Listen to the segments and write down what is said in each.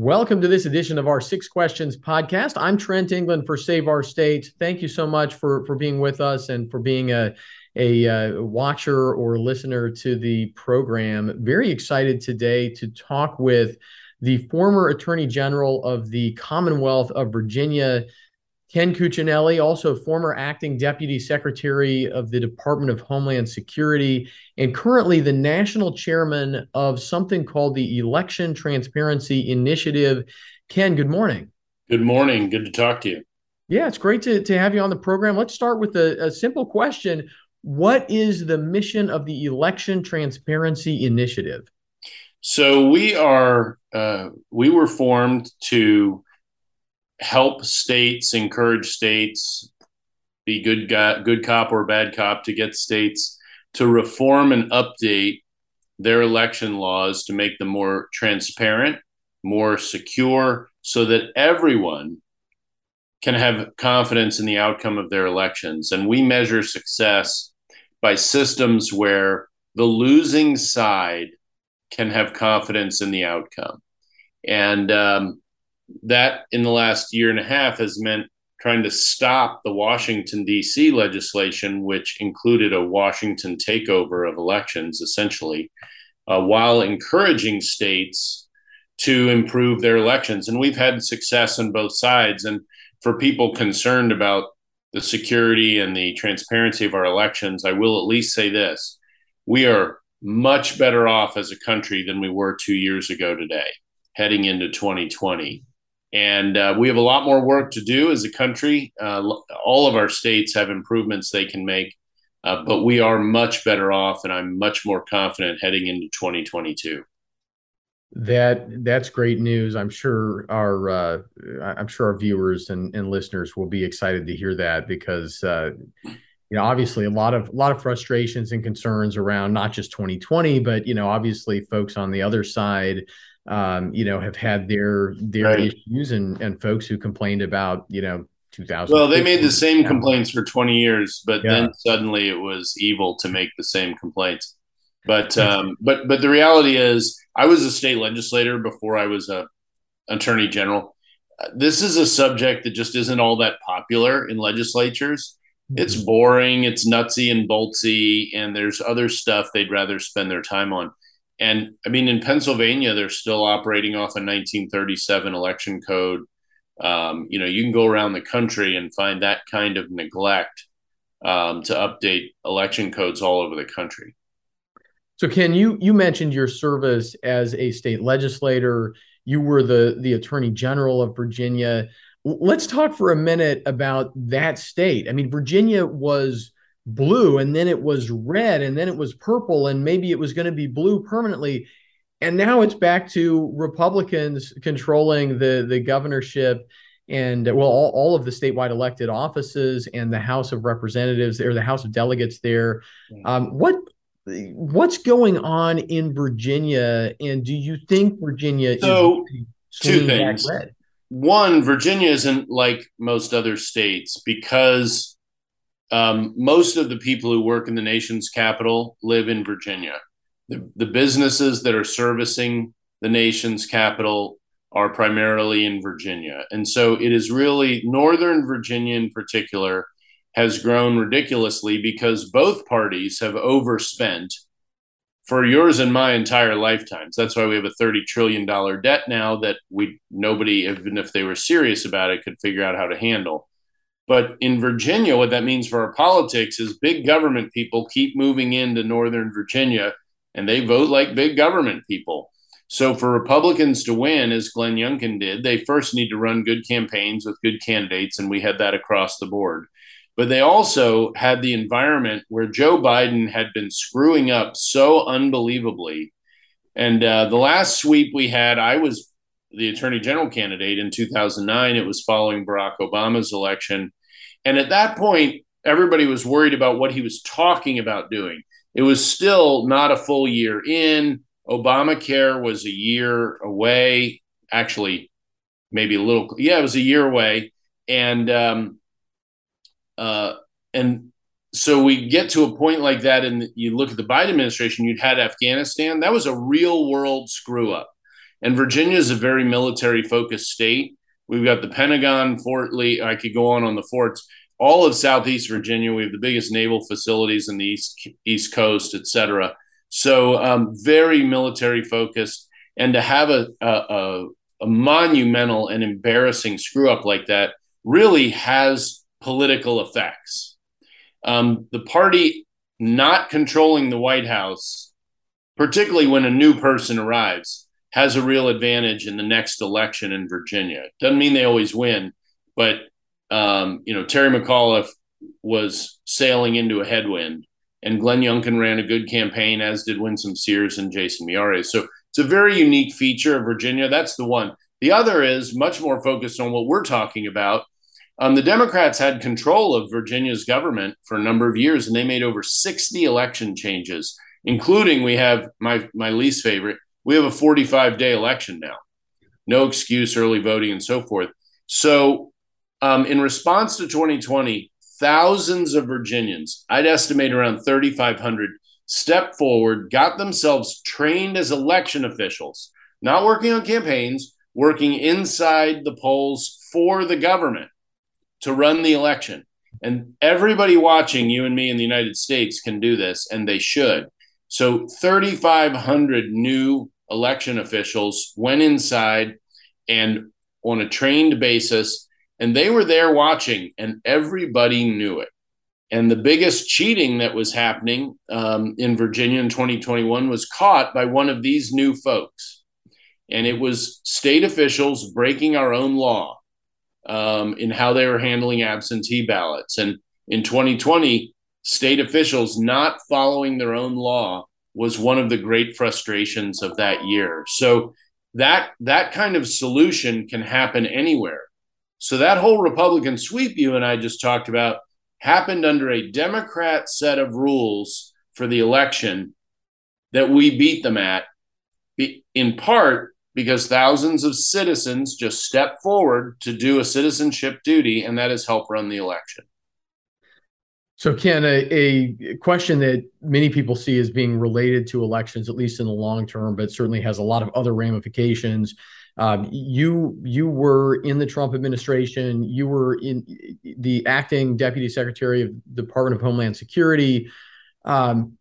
Welcome to this edition of our Six Questions podcast. I'm Trent England for Save Our States. Thank you so much for for being with us and for being a a uh, watcher or listener to the program. Very excited today to talk with the former Attorney General of the Commonwealth of Virginia, Ken Cuccinelli, also former acting deputy secretary of the Department of Homeland Security, and currently the national chairman of something called the Election Transparency Initiative. Ken, good morning. Good morning. Good to talk to you. Yeah, it's great to, to have you on the program. Let's start with a, a simple question. What is the mission of the Election Transparency Initiative? So we are uh, we were formed to help states, encourage states, be good good cop or bad cop to get states to reform and update their election laws to make them more transparent, more secure, so that everyone can have confidence in the outcome of their elections. And we measure success by systems where the losing side can have confidence in the outcome. And um, that in the last year and a half has meant trying to stop the Washington, D.C. legislation, which included a Washington takeover of elections, essentially, uh, while encouraging states to improve their elections. And we've had success on both sides. And for people concerned about the security and the transparency of our elections, I will at least say this we are much better off as a country than we were two years ago today, heading into 2020. And uh, we have a lot more work to do as a country. Uh, all of our states have improvements they can make, uh, but we are much better off, and I'm much more confident heading into 2022. That that's great news. I'm sure our uh, I'm sure our viewers and, and listeners will be excited to hear that because uh, you know obviously a lot of a lot of frustrations and concerns around not just 2020, but you know obviously folks on the other side um, you know, have had their their right. issues and and folks who complained about, you know, 2000. Well, they made the same complaints for 20 years, but yeah. then suddenly it was evil to make the same complaints. But um, but but the reality is, I was a state legislator before I was a attorney general. This is a subject that just isn't all that popular in legislatures. Mm-hmm. It's boring, it's nutsy and boltsy, and there's other stuff they'd rather spend their time on. And I mean, in Pennsylvania, they're still operating off a 1937 election code. Um, you know, you can go around the country and find that kind of neglect um, to update election codes all over the country. So, Ken, you you mentioned your service as a state legislator. You were the the Attorney General of Virginia. Let's talk for a minute about that state. I mean, Virginia was blue and then it was red and then it was purple and maybe it was going to be blue permanently. And now it's back to republicans controlling the the governorship and well all, all of the statewide elected offices and the house of representatives or the house of delegates there. Um, what what's going on in virginia? And do you think virginia so two things. one virginia isn't like most other states because um, most of the people who work in the nation's capital live in Virginia. The, the businesses that are servicing the nation's capital are primarily in Virginia. And so it is really Northern Virginia in particular has grown ridiculously because both parties have overspent for yours and my entire lifetimes. That's why we have a $30 trillion debt now that we nobody, even if they were serious about it, could figure out how to handle. But in Virginia, what that means for our politics is big government people keep moving into Northern Virginia and they vote like big government people. So for Republicans to win, as Glenn Youngkin did, they first need to run good campaigns with good candidates, and we had that across the board. But they also had the environment where Joe Biden had been screwing up so unbelievably. And uh, the last sweep we had, I was the attorney general candidate in 2009. It was following Barack Obama's election. And at that point, everybody was worried about what he was talking about doing. It was still not a full year in. Obamacare was a year away, actually, maybe a little. Yeah, it was a year away, and um, uh, and so we get to a point like that, and you look at the Biden administration. You'd had Afghanistan. That was a real world screw up. And Virginia is a very military focused state. We've got the Pentagon, Fort Lee. I could go on on the forts. All of Southeast Virginia. We have the biggest naval facilities in the East East Coast, et cetera. So um, very military focused. And to have a, a, a monumental and embarrassing screw up like that really has political effects. Um, the party not controlling the White House, particularly when a new person arrives, has a real advantage in the next election in Virginia. Doesn't mean they always win, but um, you know Terry McAuliffe was sailing into a headwind, and Glenn Youngkin ran a good campaign, as did Winsome Sears and Jason Miyares. So it's a very unique feature of Virginia. That's the one. The other is much more focused on what we're talking about. Um, the Democrats had control of Virginia's government for a number of years, and they made over 60 election changes, including we have my my least favorite. We have a 45 day election now, no excuse, early voting, and so forth. So, um, in response to 2020, thousands of Virginians, I'd estimate around 3,500, stepped forward, got themselves trained as election officials, not working on campaigns, working inside the polls for the government to run the election. And everybody watching you and me in the United States can do this, and they should. So 3,500 new election officials went inside and on a trained basis, and they were there watching, and everybody knew it. And the biggest cheating that was happening um, in Virginia in 2021 was caught by one of these new folks. And it was state officials breaking our own law um, in how they were handling absentee ballots. And in 2020, state officials not following their own law was one of the great frustrations of that year. So that that kind of solution can happen anywhere. So that whole Republican sweep you and I just talked about happened under a Democrat set of rules for the election that we beat them at in part because thousands of citizens just step forward to do a citizenship duty, and that has helped run the election. So, Ken, a, a, question that many people see as being related to elections, at least in the long term, but certainly has a lot of other ramifications. Um, you you were in the Trump administration. You were in the acting deputy secretary of the Department of Homeland Security. Um,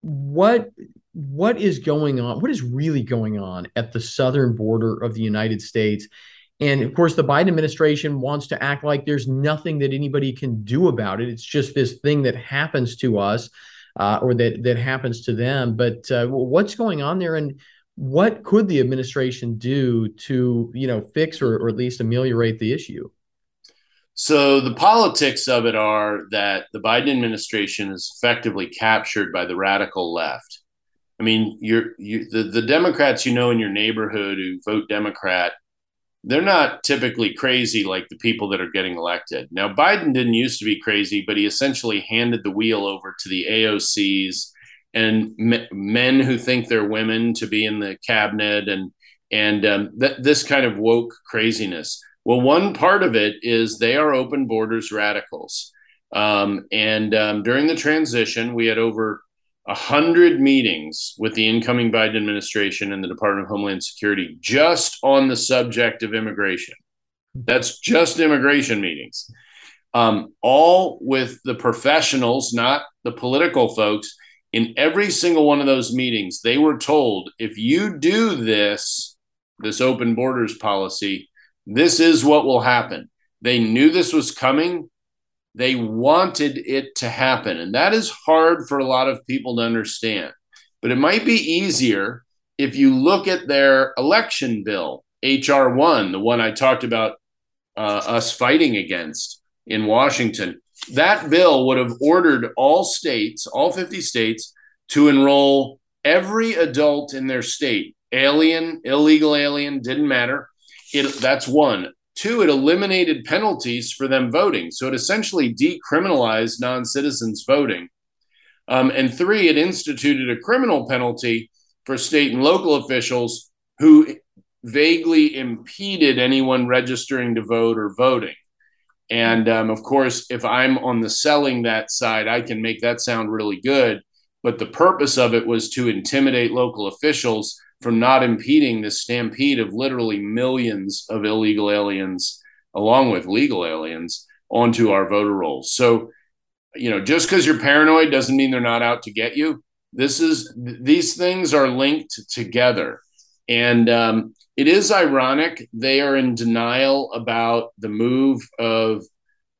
what what is going on? What is really going on at the southern border of the United States? And of course, the Biden administration wants to act like there's nothing that anybody can do about it. It's just this thing that happens to us, uh, or that that happens to them. But uh, what's going on there, and what could the administration do to, you know, fix or, or at least ameliorate the issue? So the politics of it are that the Biden administration is effectively captured by the radical left. I mean, you're you, the the Democrats you know in your neighborhood who vote Democrat, they're not typically crazy like the people that are getting elected. Now, Biden didn't used to be crazy, but he essentially handed the wheel over to the AOCs and me, men who think they're women to be in the cabinet and and um, th- this kind of woke craziness. Well, one part of it is they are open borders radicals. Um, and um, during the transition, we had over 100 meetings with the incoming Biden administration and the Department of Homeland Security just on the subject of immigration. That's just immigration meetings. Um, all with the professionals, not the political folks. In every single one of those meetings, they were told if you do this, this open borders policy, this is what will happen. They knew this was coming. They wanted it to happen. And that is hard for a lot of people to understand. But it might be easier if you look at their election bill, HR 1, the one I talked about uh, us fighting against in Washington. That bill would have ordered all states, all 50 states, to enroll every adult in their state, alien, illegal alien, didn't matter. It, that's one. Two, it eliminated penalties for them voting. So it essentially decriminalized non citizens voting. Um, and three, it instituted a criminal penalty for state and local officials who vaguely impeded anyone registering to vote or voting. And um, of course, if I'm on the selling that side, I can make that sound really good. But the purpose of it was to intimidate local officials from not impeding this stampede of literally millions of illegal aliens, along with legal aliens, onto our voter rolls. So, you know, just because you're paranoid doesn't mean they're not out to get you. This is these things are linked together, and um, it is ironic they are in denial about the move of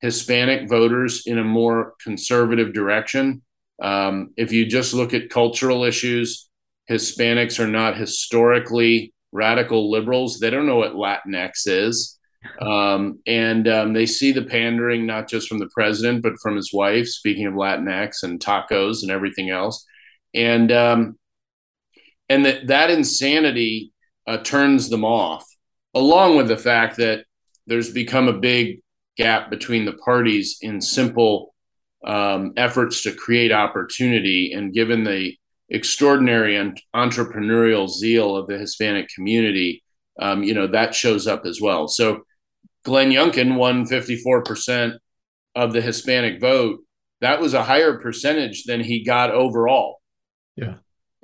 Hispanic voters in a more conservative direction. Um, if you just look at cultural issues, Hispanics are not historically radical liberals. They don't know what Latinx is. Um, and um, they see the pandering not just from the president, but from his wife, speaking of Latinx and tacos and everything else. And um, and that that insanity uh, turns them off, along with the fact that there's become a big gap between the parties in simple um, efforts to create opportunity. And given the extraordinary and entrepreneurial zeal of the Hispanic community, um, you know, that shows up as well. So Glenn Youngkin won 54% of the Hispanic vote. That was a higher percentage than he got overall. Yeah.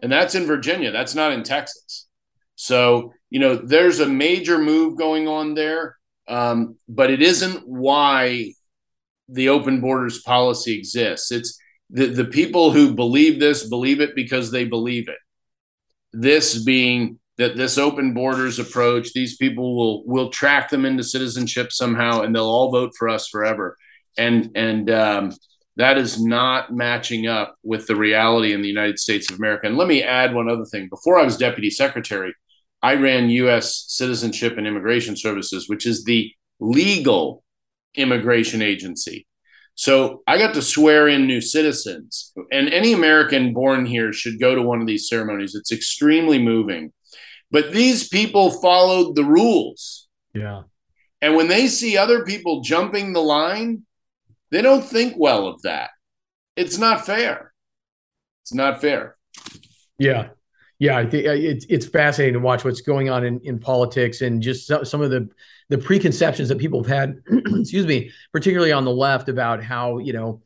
And that's in Virginia. That's not in Texas. So, you know, there's a major move going on there. Um, but it isn't why the open borders policy exists. It's the, the people who believe this believe it because they believe it. This being that this open borders approach, these people will will track them into citizenship somehow, and they'll all vote for us forever. And and um, that is not matching up with the reality in the United States of America. And let me add one other thing. Before I was deputy secretary, I ran U.S. Citizenship and Immigration Services, which is the legal immigration agency. So I got to swear in new citizens, and any American born here should go to one of these ceremonies. It's extremely moving. But these people followed the rules. Yeah. And when they see other people jumping the line, they don't think well of that. It's not fair. It's not fair. Yeah. Yeah, I think uh, it's it's fascinating to watch what's going on in, in politics and just some of the the preconceptions that people have had, excuse me, particularly on the left about how you know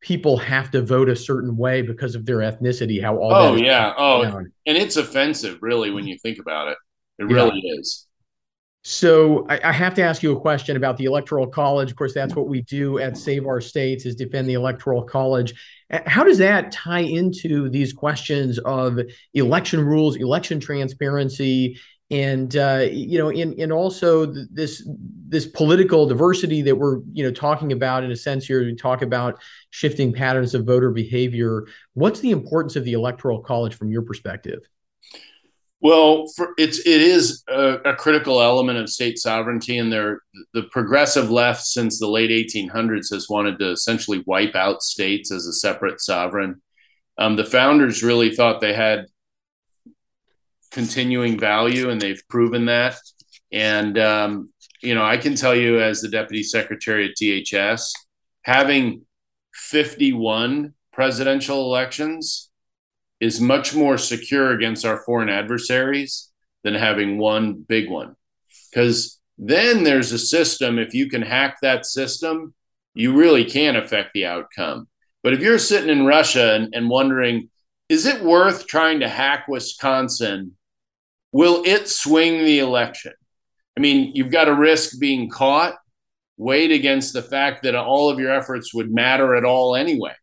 people have to vote a certain way because of their ethnicity. How all oh yeah oh down. and it's offensive really when you think about it. It yeah. really is. So I, I, have to ask you a question about the electoral college. Of course, that's what we do at Save Our States is defend the electoral college. How does that tie into these questions of election rules, election transparency, and uh, you know, and also this this political diversity that we're you know talking about in a sense here. We talk about shifting patterns of voter behavior. What's the importance of the electoral college from your perspective? Well, for, it's it is a, a, critical element of state sovereignty, and there the progressive left since the late 1800s has wanted to essentially wipe out states as a separate sovereign. Um, the founders really thought they had continuing value, and they've proven that. And um, you know, I can tell you as the deputy secretary at DHS, having 51 presidential elections is much more secure against our foreign adversaries than having one big one. Because then there's a system, if you can hack that system, you really can affect the outcome. But if you're sitting in Russia and, and wondering, is it worth trying to hack Wisconsin? Will it swing the election? I mean, you've got to risk being caught, weighed against the fact that all of your efforts would matter at all anyway.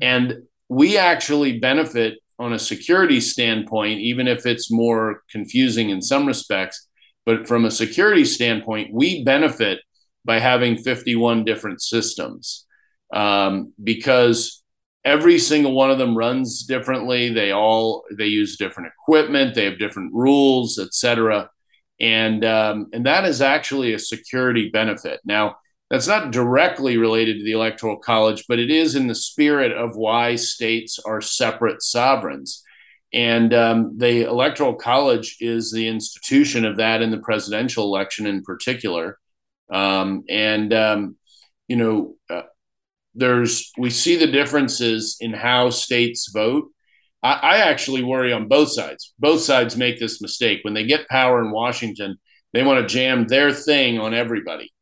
And we actually benefit on a security standpoint, even if it's more confusing in some respects. But from a security standpoint, we benefit by having 51 different systems um, because every single one of them runs differently. They all they use different equipment, they have different rules, etc. And um, and that is actually a security benefit. Now, that's not directly related to the Electoral College, but it is in the spirit of why states are separate sovereigns. And um, the Electoral College is the institution of that in the presidential election in particular. Um, and, um, you know, uh, there's, we see the differences in how states vote. I, I actually worry on both sides. Both sides make this mistake. When they get power in Washington, they want to jam their thing on everybody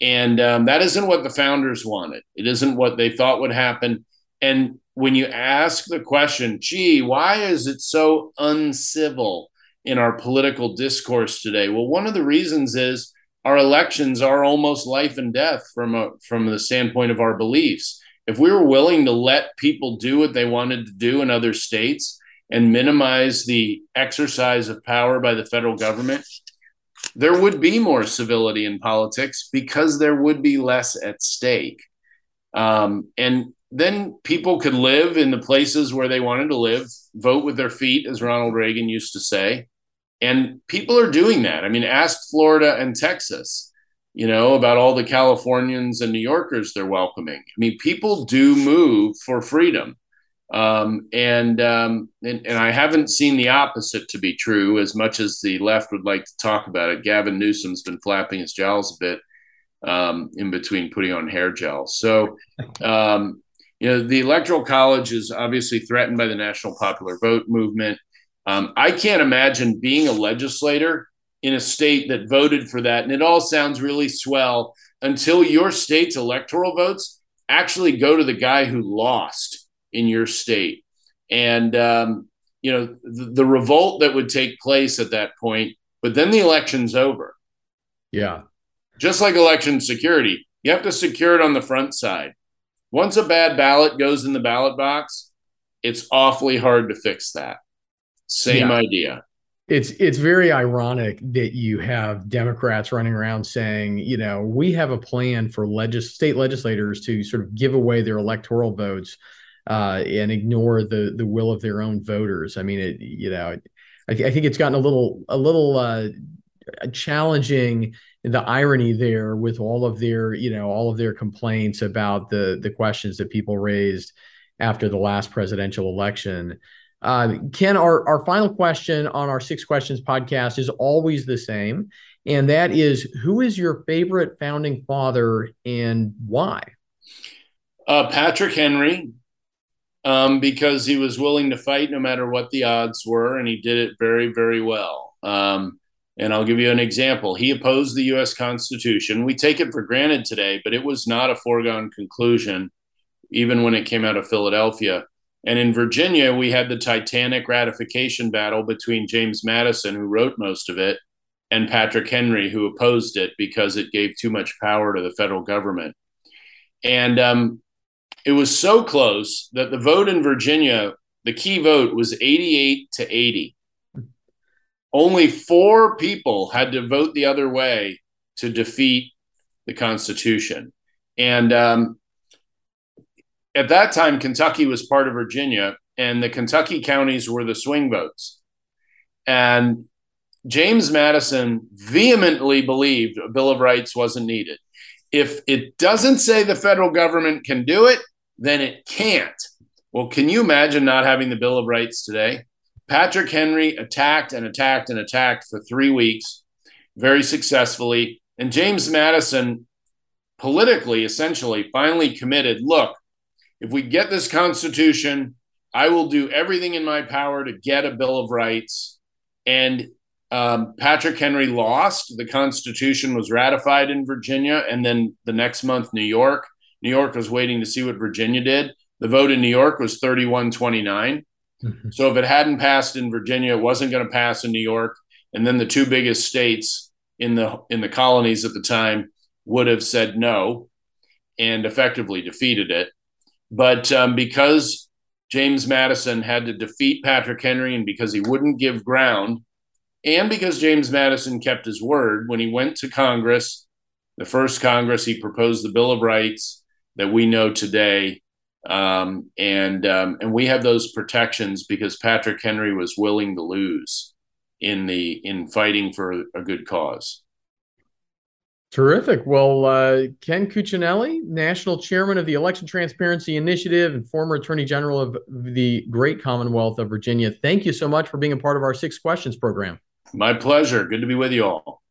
and um, that isn't what the founders wanted. It isn't what they thought would happen. And when you ask the question, gee, why is it so uncivil in our political discourse today? Well, one of the reasons is our elections are almost life and death from a, from the standpoint of our beliefs. If we were willing to let people do what they wanted to do in other states and minimize the exercise of power by the federal government, there would be more civility in politics because there would be less at stake. Um, and then people could live in the places where they wanted to live, vote with their feet, as Ronald Reagan used to say. And people are doing that. I mean, ask Florida and Texas, you know, about all the Californians and New Yorkers they're welcoming. I mean, people do move for freedom. Um, and, um, and and I haven't seen the opposite to be true as much as the left would like to talk about it. Gavin Newsom's been flapping his jowls a bit um, in between putting on hair gel. So, um, you know, the Electoral College is obviously threatened by the national popular vote movement. Um, I can't imagine being a legislator in a state that voted for that. And it all sounds really swell until your state's electoral votes actually go to the guy who lost in your state. And, um, you know, the, the revolt that would take place at that point, but then the election's over. Yeah. Just like election security, you have to secure it on the front side. Once a bad ballot goes in the ballot box, it's awfully hard to fix that. Same yeah. idea. It's it's very ironic that you have Democrats running around saying, you know, we have a plan for legis- state legislators to sort of give away their electoral votes uh, and ignore the the will of their own voters. I mean, it you know, I, th- I think it's gotten a little a little uh, challenging the irony there with all of their you know all of their complaints about the the questions that people raised after the last presidential election uh, ken our, our final question on our six questions podcast is always the same and that is who is your favorite founding father and why uh, patrick henry um, because he was willing to fight no matter what the odds were and he did it very very well um, and I'll give you an example. He opposed the US Constitution. We take it for granted today, but it was not a foregone conclusion, even when it came out of Philadelphia. And in Virginia, we had the titanic ratification battle between James Madison, who wrote most of it, and Patrick Henry, who opposed it because it gave too much power to the federal government. And um, it was so close that the vote in Virginia, the key vote was 88 to 80 only four people had to vote the other way to defeat the Constitution. And um, at that time, Kentucky was part of Virginia, and the Kentucky counties were the swing votes. And James Madison vehemently believed a Bill of Rights wasn't needed. If it doesn't say the federal government can do it, then it can't. Well, can you imagine not having the Bill of Rights today? Patrick Henry attacked and attacked and attacked for three weeks very successfully. And James Madison, politically, essentially, finally committed look, if we get this Constitution, I will do everything in my power to get a Bill of Rights. And um, Patrick Henry lost. The Constitution was ratified in Virginia. And then the next month, New York. New York was waiting to see what Virginia did. The vote in New York was 31 29. Mm-hmm. So if it hadn't passed in Virginia, it wasn't going to pass in New York, and then the two biggest states in the in the colonies at the time would have said no, and effectively defeated it. But um, because James Madison had to defeat Patrick Henry, and because he wouldn't give ground, and because James Madison kept his word when he went to Congress, the first Congress, he proposed the Bill of Rights that we know today um, and um, and we have those protections because Patrick Henry was willing to lose in the in fighting for a good cause. Terrific. Well, uh, Ken Cuccinelli, National Chairman of the Election Transparency Initiative and former Attorney General of the Great Commonwealth of Virginia, thank you so much for being a part of our Six Questions program. My pleasure. Good to be with you all.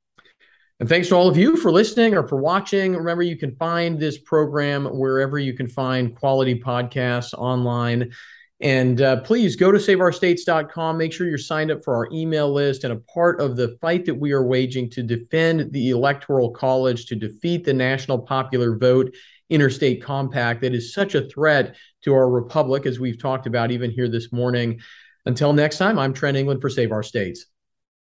And thanks to all of you for listening or for watching. Remember, you can find this program wherever you can find quality podcasts online. And uh, please go to saveourstates.com. Make sure you're signed up for our email list and a part of the fight that we are waging to defend the Electoral College, to defeat the national popular vote, interstate compact that is such a threat to our republic, as we've talked about even here this morning. Until next time, I'm Trent England for Save Our States.